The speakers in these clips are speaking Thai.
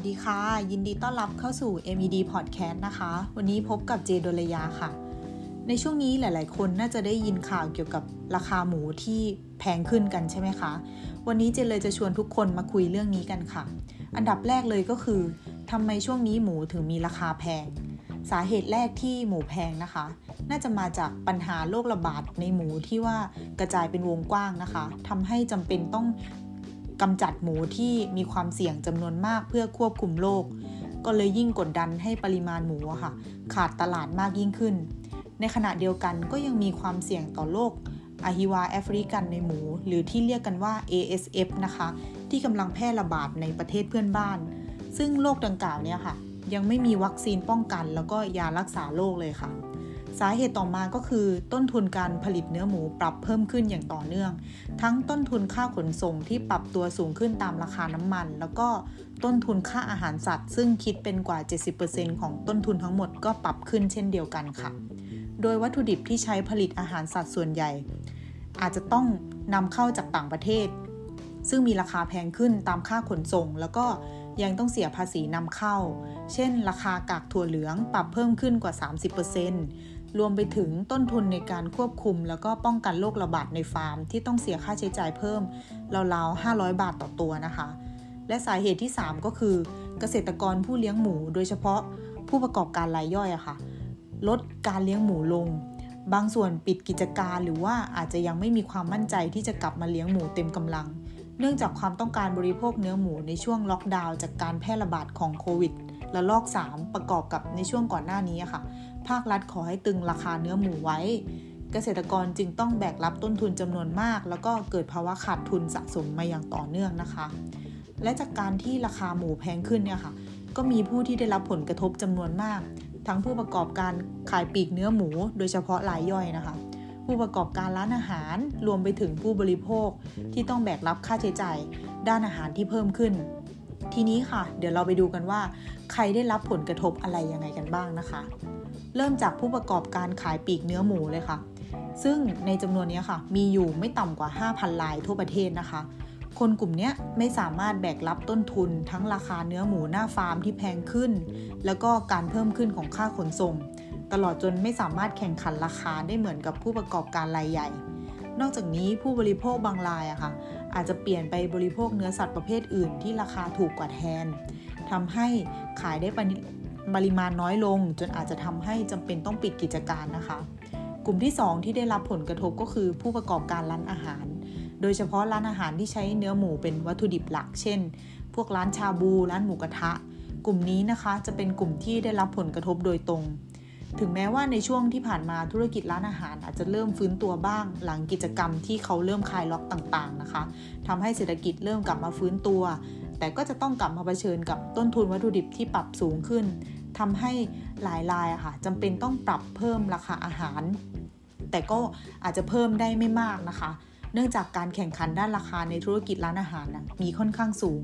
วัสดีค่ะ ยินดีต้อนรับเข้าสู่ MED Podcast นะคะ วันนี้พบกับเจดลยาค่ะ ในช่วงนี้หลาย ๆ คนน่าจะได้ยินข่าวเกี่ยวกับราคาหมูที่แพงขึ้นกันใช่ไหมคะ วันนี้เจเลยจะชวนทุกคนมาคุยเรื่องนี้กันค่ะ อันดับแรกเลยก็คือทำไมช่วงนี้หมูถึงมีราคาแพง สาเหตุแรกที่หมูแพงนะคะ น่าจะมาจากปัญหาโรคระบาดในหมูที่ว่ากระจายเป็นวงกว้างนะคะทำให้จำเป็นต้อง กำจัดหมูที่มีความเสี่ยงจำนวนมากเพื่อควบคุมโรคก็เลยยิ่งกดดันให้ปริมาณหมูค่ะ ขาดตลาดมากยิ่งขึ้น ในขณะเดียวกันก็ยังมีความเสี่ยงต่อโรคอะฮิวาแอฟริกันในหมู หรือที่เรียกกันว่า ASF นะคะ ที่กำลังแพร่ระบาดในประเทศเพื่อนบ้าน ซึ่งโรคดังกล่าวเนี่ยค่ะ ยังไม่มีวัคซีนป้องกัน แล้วก็ยารักษาโรคเลยค่ะ สาเหตุต่อมาก็คือต้นทุนการผลิตเนื้อหมูปรับเพิ่มขึ้นอย่างต่อเนื่อง ทั้งต้นทุนค่าขนส่งที่ปรับตัวสูงขึ้นตามราคาน้ำมัน แล้วก็ต้นทุนค่าอาหารสัตว์ ซึ่งคิดเป็นกว่า 70%ของต้นทุนทั้งหมดก็ปรับขึ้นเช่นเดียวกันค่ะ โดยวัตถุดิบที่ใช้ผลิตอาหารสัตว์ส่วนใหญ่ อาจจะต้องนำเข้าจากต่างประเทศ ซึ่งมีราคาแพงขึ้นตามค่าขนส่ง แล้วก็ยังต้องเสียภาษีนำเข้า เช่น ราคากากถั่วเหลืองปรับเพิ่มขึ้นกว่า 30% รวมไปถึงต้นทุนในการควบคุม แล้วก็ป้องกันโรคระบาดในฟาร์ม ที่ต้องเสียค่าใช้จ่ายเพิ่มราวๆ500 บาทต่อตัวนะคะ และสาเหตุที่ 3 ก็คือเกษตรกรผู้เลี้ยงหมู โดยเฉพาะผู้ประกอบการรายย่อยอะค่ะ ลดการเลี้ยงหมูลง บางส่วนปิดกิจการหรือว่าอาจจะยังไม่มีความมั่นใจที่จะกลับมาเลี้ยงหมูเต็มกำลัง เนื่องจากความต้องการบริโภคเนื้อหมูในช่วงล็อกดาวน์จากการแพร่ระบาดของโควิด และลอก 3 ประกอบกับในช่วงก่อนหน้านี้ค่ะ ภาครัฐขอให้ตึงราคาเนื้อหมูไว้ เกษตรกรจึงต้องแบกรับต้นทุนจำนวนมาก แล้วก็เกิดภาวะขาดทุนสะสมมาอย่างต่อเนื่องนะคะ และจากการที่ราคาหมูแพงขึ้นเนี่ยค่ะ ก็มีผู้ที่ได้รับผลกระทบจำนวนมาก ทั้งผู้ประกอบการขายปีกเนื้อหมู โดยเฉพาะรายย่อยนะคะผู้ประกอบการร้านอาหารรวมไปถึงผู้บริโภคที่ต้องแบกรับค่าใช้จ่าย ด้านอาหารที่เพิ่มขึ้น ทีนี้ค่ะ เดี๋ยวเราไปดูกันว่า ใครได้รับผลกระทบอะไรยังไงกันบ้างนะคะ เริ่มจากผู้ประกอบการขายปีกเนื้อหมูเลยค่ะ ซึ่งในจำนวนนี้ค่ะ มีอยู่ไม่ต่ำกว่า 5,000รายทั่วประเทศนะคะ คนกลุ่มนี้ไม่สามารถแบกรับต้นทุน ทั้งราคาเนื้อหมูหน้าฟาร์มที่แพงขึ้น แล้วก็การเพิ่มขึ้นของค่าขนส่ง ตลอดจนไม่สามารถแข่งขันราคาได้เหมือนกับผู้ประกอบการรายใหญ่ นอกจากนี้ผู้บริโภคบางรายอะค่ะ อาจจะเปลี่ยนไปบริโภคเนื้อสัตว์ประเภทอื่นที่ราคาถูกกว่าแทนทำให้ขายได้ปริมาณน้อยลง จนอาจจะทำให้จำเป็นต้องปิดกิจการนะคะ กลุ่มที่ 2 ที่ได้รับผลกระทบก็คือผู้ประกอบการร้านอาหาร โดยเฉพาะร้านอาหารที่ใช้เนื้อหมูเป็นวัตถุดิบหลัก เช่น พวกร้านชาบู ร้านหมูกระทะ กลุ่มนี้นะคะจะเป็นกลุ่มที่ได้รับผลกระทบโดยตรง ถึงแม้ว่าในช่วงที่ผ่านมาธุรกิจร้านอาหาร อาจจะเริ่มฟื้นตัวบ้างหลังกิจกรรมที่เขาเริ่มคลายล็อกต่างๆนะคะทำให้เศรษฐกิจเริ่มกลับมาฟื้นตัว แต่ก็จะต้องกลับมาเผชิญกับต้นทุนวัตถุดิบที่ปรับสูงขึ้นทำให้หลายรายอะค่ะจำเป็นต้องปรับเพิ่มราคาอาหาร แต่ก็อาจจะเพิ่มได้ไม่มากนะคะ เนื่องจากการแข่งขันด้านราคาในธุรกิจร้านอาหารนะมีค่อนข้างสูง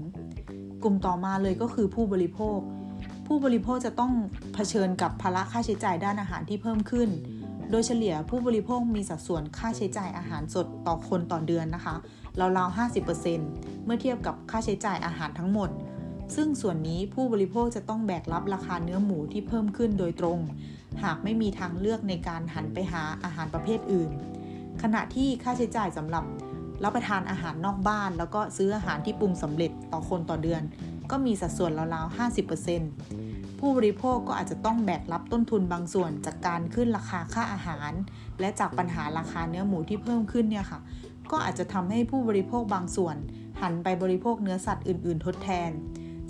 กลุ่มต่อมาเลยก็คือผู้บริโภค ผู้บริโภคจะต้องเผชิญกับภาระค่าใช้จ่ายด้านอาหารที่เพิ่มขึ้น โดยเฉลี่ยผู้บริโภคมีสัดส่วนค่าใช้จ่ายอาหารสดต่อคนต่อเดือนนะคะราวๆ 50%เมื่อเทียบกับค่าใช้จ่ายอาหารทั้งหมด ซึ่งส่วนนี้ผู้บริโภคจะต้องแบกรับราคาเนื้อหมูที่เพิ่มขึ้นโดยตรง หากไม่มีทางเลือกในการหันไปหาอาหารประเภทอื่น ขณะที่ค่าใช้จ่ายสำหรับรับประทานอาหารนอกบ้าน แล้วก็ซื้ออาหารที่ปรุงสำเร็จต่อคนต่อเดือน ก็มีสัดส่วนราวๆ 50%ผู้บริโภคก็อาจจะต้องแบกรับต้นทุนบางส่วนจากการขึ้นราคาค่าอาหาร และจากปัญหาราคาเนื้อหมูที่เพิ่มขึ้นเนี่ยค่ะ ก็อาจจะทำให้ผู้บริโภคบางส่วน หันไปบริโภคเนื้อสัตว์อื่น ๆ ทดแทน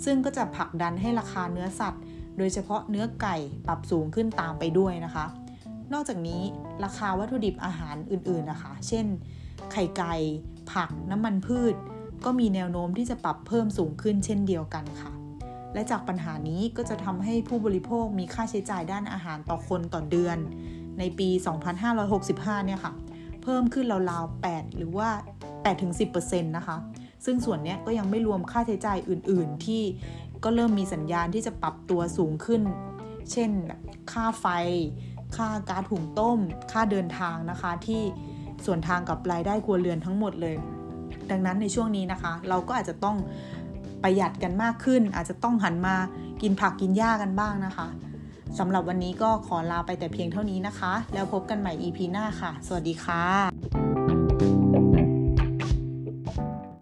ซึ่งก็จะผลักดันให้ราคาเนื้อสัตว์ โดยเฉพาะเนื้อไก่ปรับสูงขึ้นตามไปด้วยนะคะ นอกจากนี้ราคาวัตถุดิบอาหารอื่น ๆ นะคะ เช่น ไข่ไก่ ผัก น้ำมันพืช ก็มีแนวโน้มที่จะปรับเพิ่มสูงขึ้นเช่นเดียวกันค่ะ และจากปัญหานี้ก็จะทำให้ผู้บริโภคมีค่าใช้จ่ายด้านอาหารต่อคนต่อเดือน ในปี 2565 เนี่ยค่ะ เพิ่มขึ้นราวๆ 8 หรือว่า 8-10%นะคะ ซึ่งส่วนนี้ก็ยังไม่รวมค่าใช้จ่ายอื่น ๆ ที่ก็เริ่มมีสัญญาณที่จะปรับตัวสูงขึ้น เช่น ค่าไฟ ค่าก๊าซหุงต้ม ค่าเดินทางนะคะที่ส่วนทางกับรายได้ครัวเรือนทั้งหมดเลย ดังนั้นในช่วงนี้นะคะ เราก็อาจจะต้องประหยัดกันมากขึ้น อาจจะต้องหันมากินผักกินหญ้ากันบ้างนะคะสำหรับวันนี้ก็ขอลาไปแต่เพียงเท่านี้นะคะ แล้วพบกันใหม่ EP หน้าค่ะ สวัสดีค่ะ